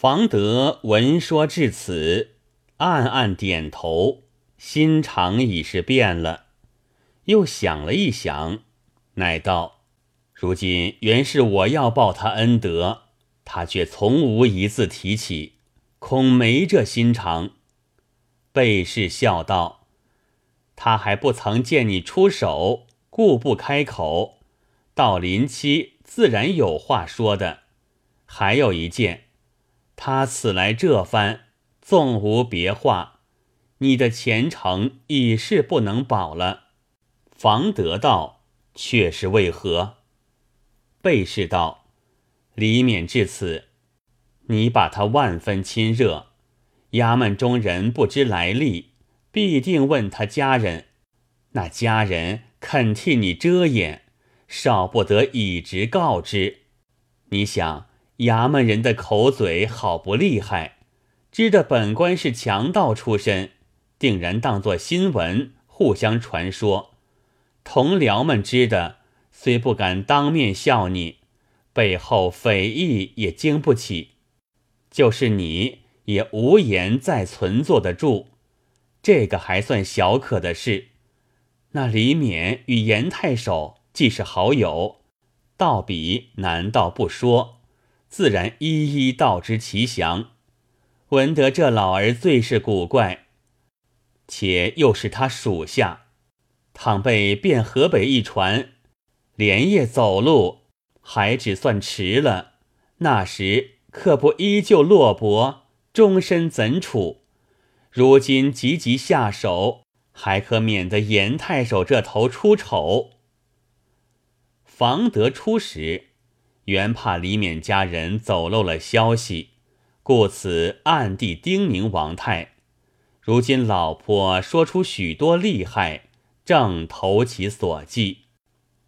房德闻说至此，暗暗点头，心肠已是变了。又想了一想，乃道：“如今原是我要报他恩德，他却从无一字提起，恐没这心肠。”贝氏笑道：“他还不曾见你出手，故不开口。到临期自然有话说的。还有一件。”他此来这番，纵无别话，你的前程已是不能保了。房德道却是为何？贝氏道：李勉至此，你把他万分亲热，衙门中人不知来历，必定问他家人，那家人肯替你遮掩，少不得以直告之。你想？衙门人的口嘴好不厉害，知的本官是强盗出身，定然当作新闻互相传说。同僚们知的，虽不敢当面笑你，背后匪议也经不起。就是你也无言再存坐得住，这个还算小可的事。那李勉与严太守既是好友，道比难道不说？自然一一道之其详。闻得这老儿最是古怪，且又是他属下，倘被变河北一传，连夜走路还只算迟了。那时可不依旧落魄，终身怎处？如今急急下手，还可免得严太守这头出丑。防得出时。原怕李勉家人走漏了消息，故此暗地叮咛王太。如今老婆说出许多厉害，正投其所忌，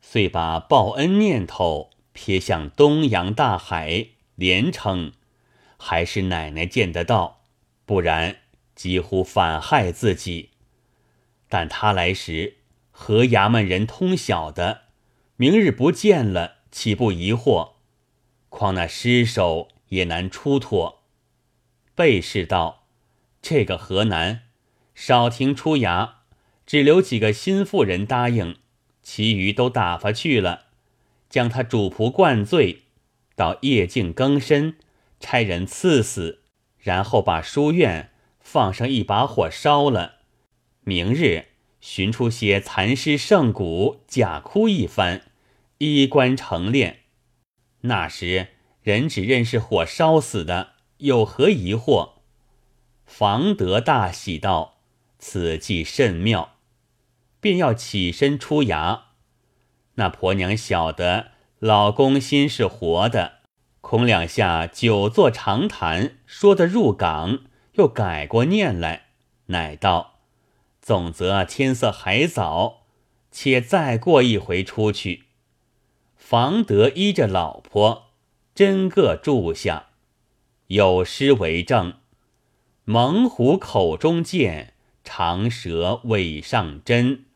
遂把报恩念头撇向东洋大海，连称还是奶奶见得到，不然几乎反害自己。但他来时，和衙门人通晓的，明日不见了。岂不疑惑？况那尸首也难出脱。贝氏道：“这个何难？少廷出衙，只留几个心腹人答应，其余都打发去了。将他主仆灌醉，到夜静更深，差人赐死，然后把书院放上一把火烧了。明日寻出些残尸剩骨，假哭一番。”衣冠成殓，那时人只认识火烧死的，有何疑惑？房德大喜道：“此计甚妙。”便要起身出衙。那婆娘晓得老公心是活的，恐两下久坐长谈，说得入港，又改过念来，乃道：“总则天色还早，且再过一回出去。”房德依着老婆，真个住下，有诗为证：“猛虎口中剑，长蛇尾上针，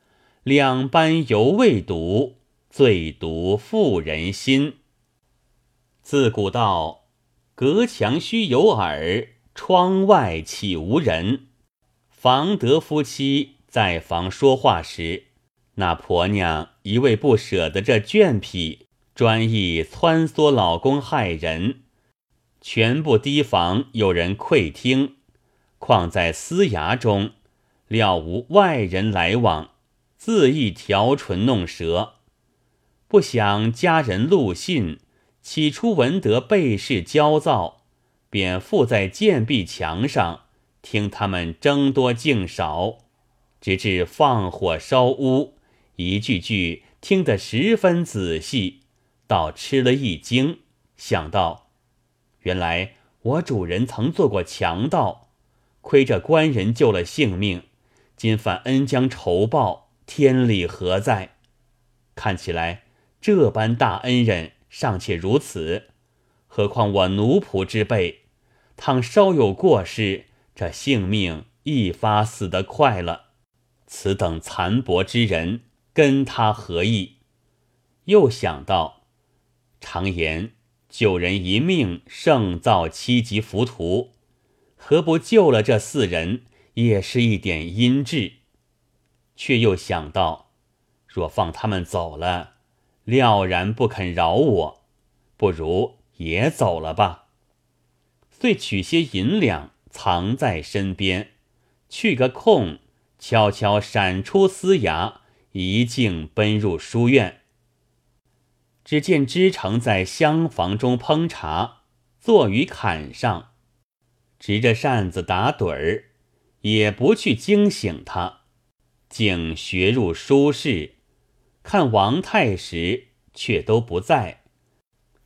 两般犹未毒，最毒妇人心。”自古道：“隔墙须有耳，窗外岂无人？”房德夫妻在房说话时。那婆娘一味不舍得这倦癖，专意穿梭老公害人，全部提防有人窥听。况在私衙中，料无外人来往，自意调唇弄舌。不想家人录信，起初闻得被事焦躁，便附在剑壁墙上，听他们争多竞少，直至放火烧屋。一句句听得十分仔细，倒吃了一惊，想到原来我主人曾做过强盗，亏着官人救了性命，今反恩将仇报，天理何在？看起来这般大恩人尚且如此，何况我奴仆之辈，倘稍有过失，这性命一发死得快了。此等残薄之人。跟他何意？又想到，常言救人一命胜造七级浮屠，何不救了这四人，也是一点阴质？却又想到，若放他们走了，料然不肯饶我，不如也走了吧。遂取些银两藏在身边，去个空，悄悄闪出司衙，一径奔入书院。只见知成在厢房中烹茶，坐于坎上，执着扇子打盹儿，也不去惊醒他，竟学入书室，看王太时，却都不在，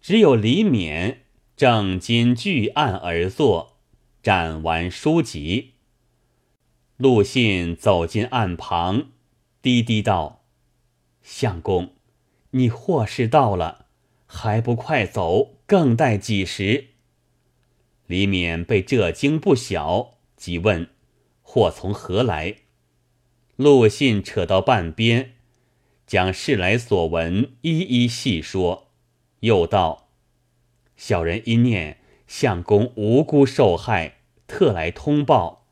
只有李勉。正襟据案而坐，展完书籍。陆信走进案旁，低低道：“相公，你祸事到了，还不快走？更待几时？”李勉被这惊不小，即问：“祸从何来？”陆信扯到半边，将事来所闻一一细说，又道。小人一念相公无辜受害，特来通报。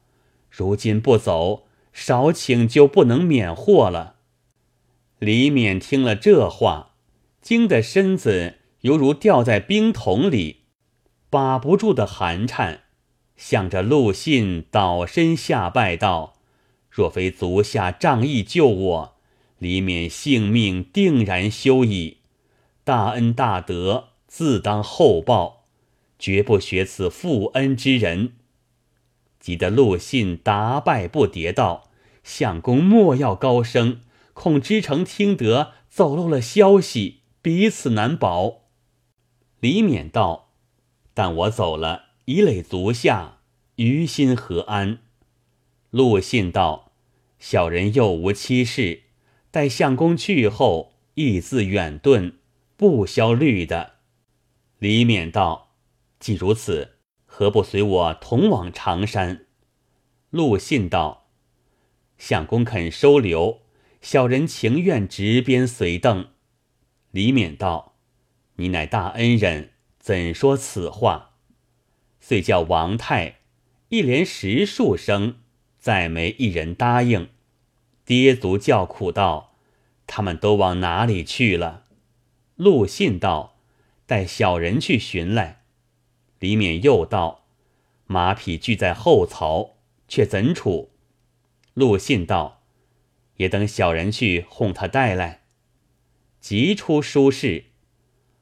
如今不走，少请就不能免祸了。李勉听了这话，惊得身子犹如掉在冰桶里，把不住的寒颤，向着陆信倒身下拜道：“若非足下仗义救我，李勉性命定然休矣。大恩大德。”自当厚报，绝不学此负恩之人。急得陆信答拜不迭道：“相公莫要高声，恐知城听得走漏了消息，彼此难保。”李勉道：“但我走了，已累足下，于心何安？”陆信道：“小人又无妻室，待相公去后，亦自远遁，不消虑的。”李勉道：“既如此，何不随我同往常山？”陆信道：“相公肯收留，小人情愿执鞭随邓。”李勉道：“你乃大恩人，怎说此话？”遂叫王泰一连十数声，再没一人答应，跌足叫苦道：“他们都往哪里去了？”陆信道。带小人去寻来。李勉又道：“马匹聚在后槽，却怎处？”陆信道：“也等小人去哄他带来。”急出书室，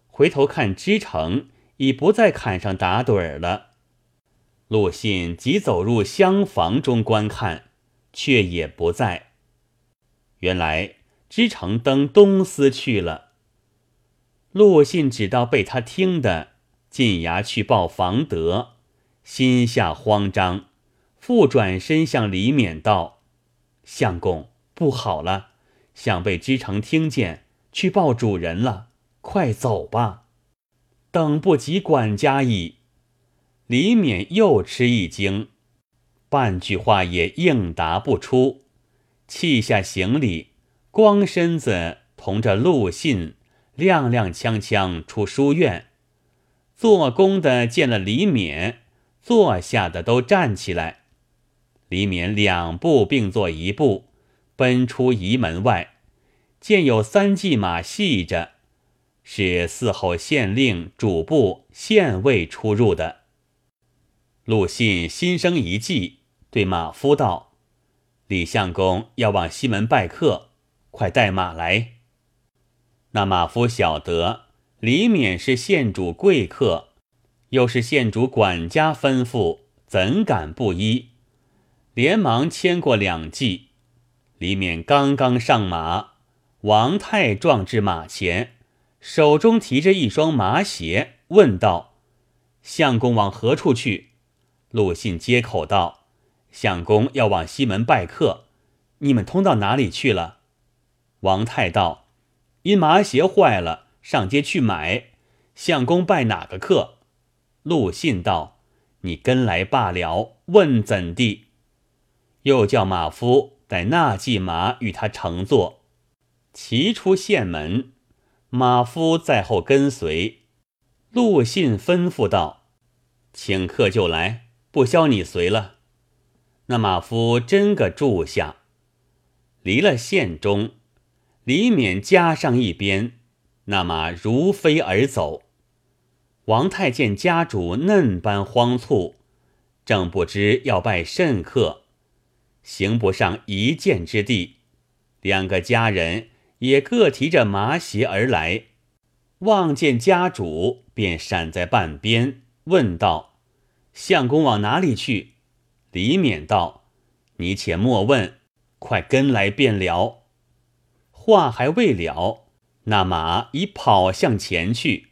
回头看知城已不在坎上打盹儿了。陆信急走入厢房中观看，却也不在。原来知城登东司去了。陆信只道被他听的，进衙去报房德，心下慌张，复转身向李勉道：“相公不好了，想被知城听见，去报主人了，快走吧，等不及管家矣。”李勉又吃一惊，半句话也应答不出，弃下行李，光身子同着陆信。踉踉跄跄出书院，做工的见了李勉，坐下的都站起来。李勉两步并作一步，奔出仪门外，见有三骑马系着，是伺候县令、主簿、县尉出入的。陆信心生一计，对马夫道：“李相公要往西门拜客，快带马来。”那马夫晓得李勉是县主贵客，又是县主管家吩咐，怎敢不依？连忙牵过两骑。李勉刚刚上马，王太撞至马前，手中提着一双马鞋，问道：“相公往何处去？”陆信接口道：“相公要往西门拜客，你们通到哪里去了？”王太道。因麻鞋坏了，上街去买。相公拜哪个客？陆信道：“你跟来罢了。问怎地？”又叫马夫带那骑马与他乘坐，骑出县门。马夫在后跟随。陆信吩咐道：“请客就来，不消你随了。”那马夫真个住下，离了县中，李勉加上一边，那马如飞而走。王太见家主嫩般慌促，正不知要拜甚客，行不上一箭之地，两个家人也各提着麻鞋而来，望见家主，便闪在半边，问道：“相公往哪里去？”李勉道：“你且莫问，快跟来便了。”话还未了，那马已跑向前去。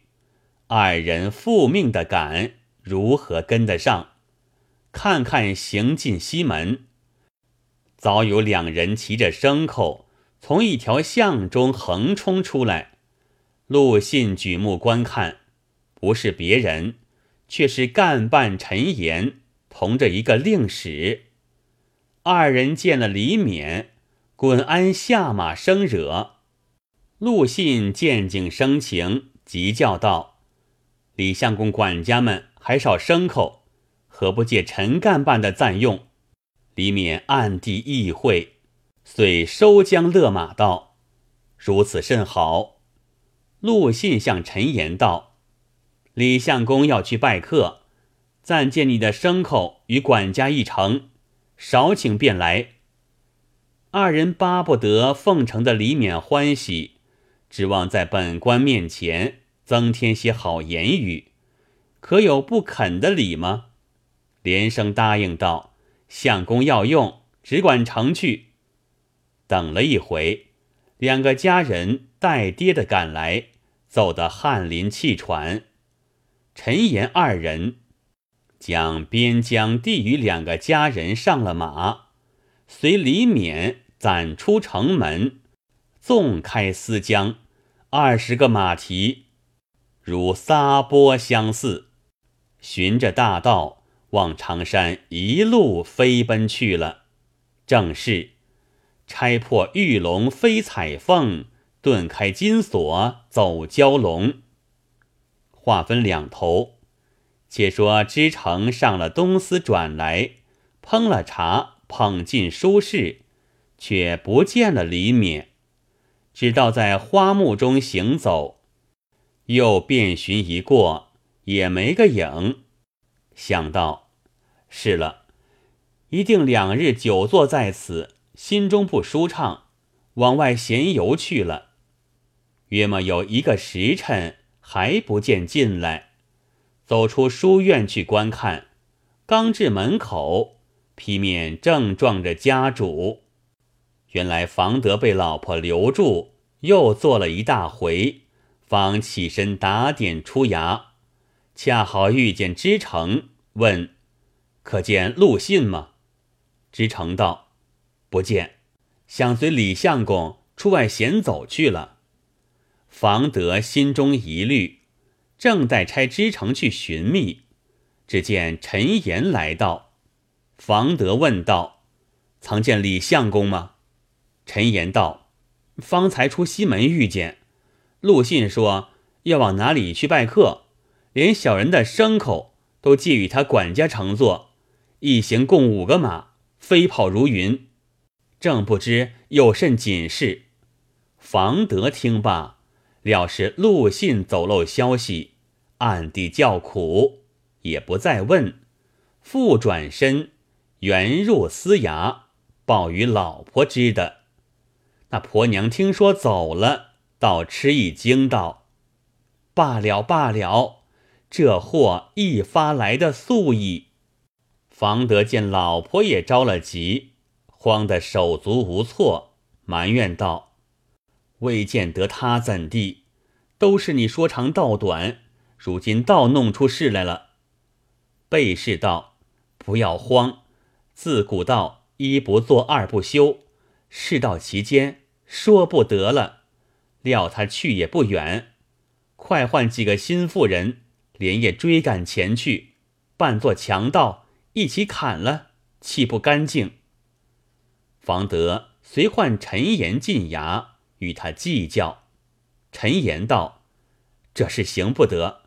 二人复命的赶，如何跟得上？看看行进西门，早有两人骑着牲口从一条巷中横冲出来。陆信举目观看，不是别人，却是干办陈岩。同着一个令史，二人见了李勉，滚鞍下马生惹。陆信见景生情，急叫道：“李相公管家们还少牲口，何不借陈干办的暂用？”李勉暗地意会，遂收缰勒马道：“如此甚好。”陆信向陈言道：“李相公要去拜客。”暂借你的牲口与管家一程，少请便来。二人巴不得奉承的李勉欢喜，指望在本官面前增添些好言语，可有不肯的理吗？连声答应道：“相公要用，只管成去。”等了一回，两个家人带爹的赶来，走得汗淋气喘。陈岩二人。将边疆递与两个家人上了马，随李勉攒出城门，纵开丝江，二十个马蹄如撒波相似，循着大道往长山一路飞奔去了。正是拆破玉龙飞彩凤，顿开金锁走蛟龙。话分两头。且说知成上了东司转来，烹了茶，捧进书室，却不见了李勉，只道在花木中行走，又遍寻一过，也没个影。想到是了，一定两日久坐在此，心中不舒畅，往外闲游去了。约莫有一个时辰，还不见进来。走出书院去观看，刚至门口，劈面正撞着家主。原来房德被老婆留住，又坐了一大回，方起身打点出衙，恰好遇见知城，问：“可见陆信吗？”知城道：“不见，想随李相公出外闲走去了。”房德心中疑虑。正待差知城去寻觅，只见陈岩来到，房德问道：“曾见李相公吗？”陈言道：“方才出西门遇见。陆信说要往哪里去拜客，连小人的牲口都借与他管家乘坐，一行共五个马，飞跑如云。正不知有甚紧事。”房德听罢。料是陆信走漏消息，暗地叫苦，也不再问，复转身原入司衙，报与老婆知的。那婆娘听说走了，倒吃一惊，道：“罢了罢了，这货一发来的素意。”房德见老婆也着了急，慌得手足无措，埋怨道。未见得他怎地，都是你说长道短，如今倒弄出事来了。备士道：“不要慌，自古道一不做二不休，事到其间说不得了。料他去也不远，快唤几个心腹人，连夜追赶前去，扮作强盗一起砍了，岂不干净？”方德随唤陈岩进衙。与他计较，陈言道：“这事行不得，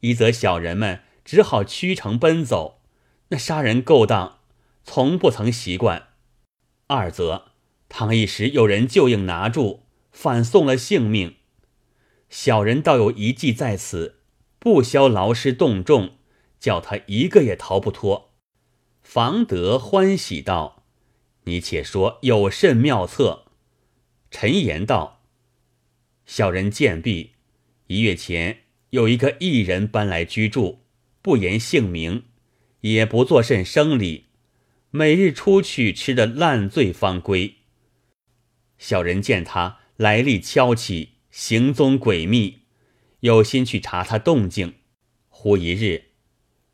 一则小人们只好驱城奔走，那杀人勾当从不曾习惯；二则倘一时有人救应拿住，反送了性命。小人倒有一计在此，不消劳师动众，叫他一个也逃不脱。房德欢喜道：“你且说有甚妙策？”陈言道：“小人见毕，一月前有一个异人搬来居住，不言姓名，也不做甚生理，每日出去吃的烂醉方归。小人见他来历悄起。”行踪诡秘，有心去查他动静。忽一日，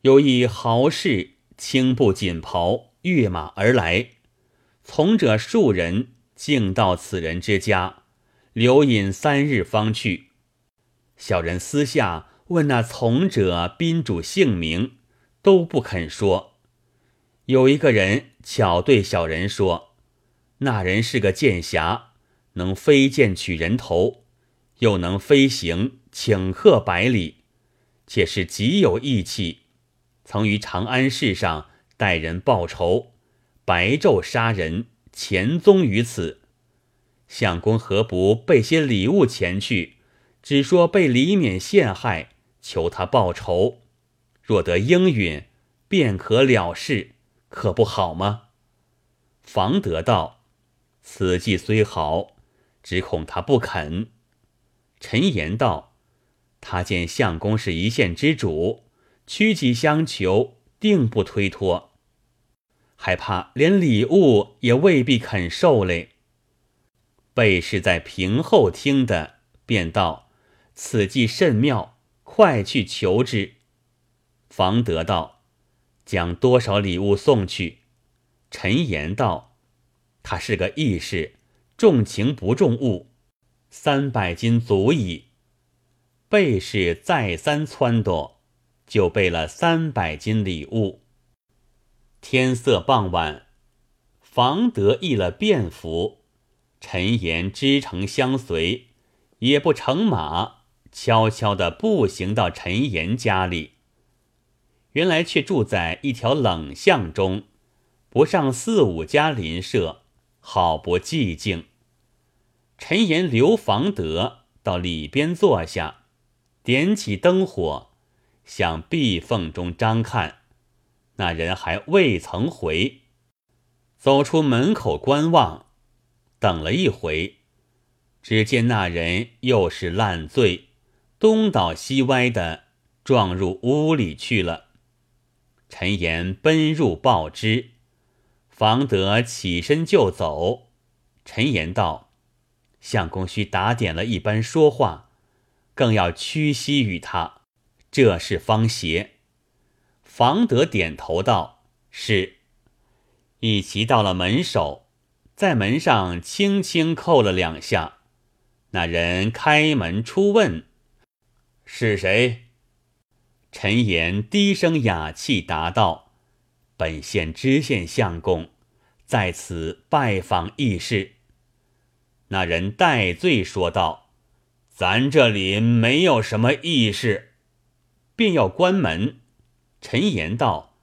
有一豪士青布锦袍跃马而来，从者数人径到此人之家，留饮三日方去。小人私下问那从者宾主姓名，都不肯说。有一个人巧对小人说：“那人是个剑侠，能飞剑取人头。”又能飞行，顷刻百里，且是极有义气。曾于长安市上待人报仇，白昼杀人，潜踪于此。相公何不备些礼物前去？只说被李勉陷害，求他报仇。若得应允，便可了事，可不好吗？房德道：“此计虽好，只恐他不肯。”陈言道：“他见相公是一县之主，屈己相求，定不推脱。害怕连礼物也未必肯受嘞。”贝是在平后听的，便道：“此计甚妙，快去求之。”方得道：“将多少礼物送去？”陈言道：“他是个义士，重情不重物。”三百斤足矣。备士再三撺掇，就备了三百斤礼物。天色傍晚，房德译了便服，陈岩支城相随，也不乘马，悄悄地步行到陈岩家里。原来却住在一条冷巷中，不上四五家邻舍，好不寂静。陈岩留房德到里边坐下，点起灯火，向壁缝中张看。那人还未曾回，走出门口观望，等了一回，只见那人又是烂醉，东倒西歪的撞入屋里去了。陈岩奔入报之，房德起身就走。陈言道。相公须打点了一般说话，更要屈膝于他，这是方邪。房德点头道：“是。”一齐到了门首，在门上轻轻叩了两下。那人开门出问：“是谁？”陈岩低声雅气答道：“本县知县相公，在此拜访议事。”那人戴罪说道：“咱这里没有什么义事，便要关门。”陈言道：“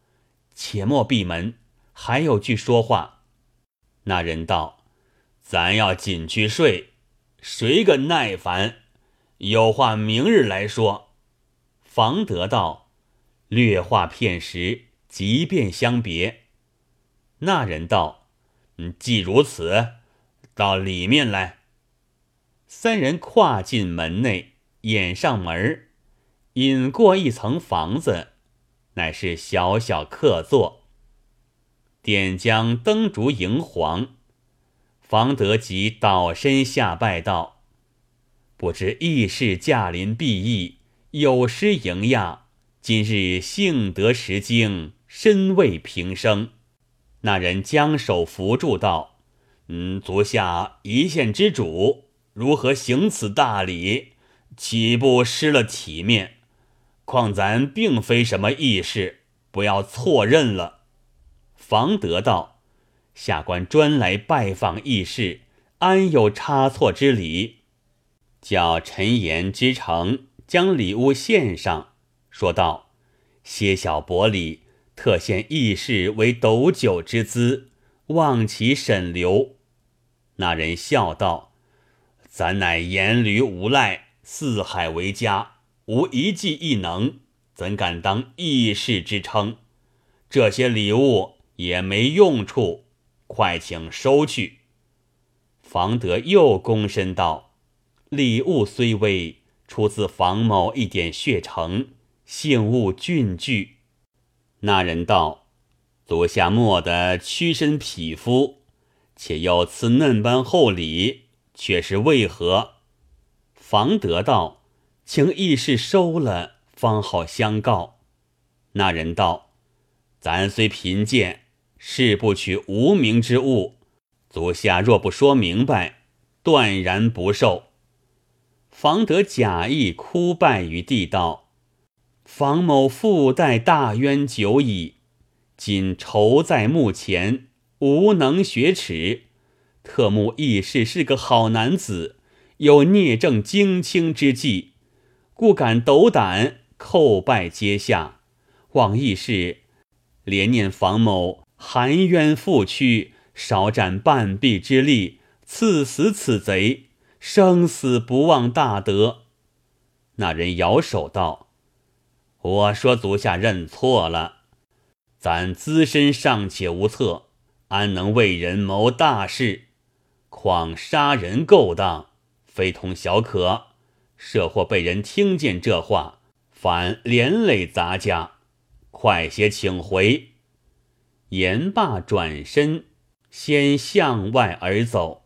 且莫闭门，还有句说话。”那人道：“咱要紧去睡，谁个耐烦？有话明日来说。”房德道：“略话片时，即便相别。”那人道：“，既如此。”到里面来。三人跨进门内，掩上门引过一层房子，乃是小小客座。点将灯烛荧黄，方得即倒身下拜道：“不知义士驾临敝邑，有失迎亚。今日幸得时经，身为平生。”那人将手扶住道。嗯，足下一县之主如何行此大礼，岂不失了体面？况咱并非什么义士，不要错认了。方得道，下官专来拜访义士，安有差错之理？叫陈言之诚将礼物献上，说道：“些小薄礼，特献义士为斗酒之资，望其审留。”那人笑道：“咱乃严驴无赖，四海为家，无一技一能，怎敢当义士之称？这些礼物也没用处，快请收去。”房德又躬身道：“礼物虽微，出自房某一点血诚。”幸勿俊具。那人道：“足下莫得屈身匹夫，且又赐嫩般厚礼，却是为何？”方得道：“请义士收了，方好相告。”那人道：“咱虽贫贱，誓不取无名之物。足下若不说明白，断然不受。”方得假意哭拜于地道。房某父代大冤久矣，今仇在目前，无能雪耻。特慕义士是个好男子，有聂政精清之计，故敢斗胆叩拜阶下。望义士怜念房某含冤负屈，少斩半臂之力，赐死此贼，生死不忘大德。那人摇手道。我说：“足下认错了，咱资身尚且无策，安能为人谋大事？况杀人勾当，非同小可。设或被人听见这话，反连累咱家。快些请回。”言罢，转身先向外而走。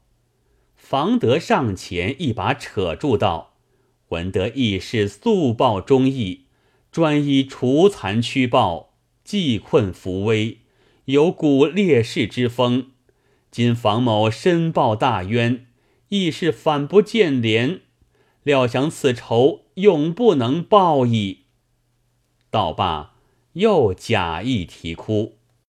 房德上前一把扯住道：“闻得义士速报忠义。”专以除残驱暴，济困扶危，有古烈士之风。今房某申报大冤，亦是反不见廉，料想此仇永不能报矣。道罢，又假意啼哭。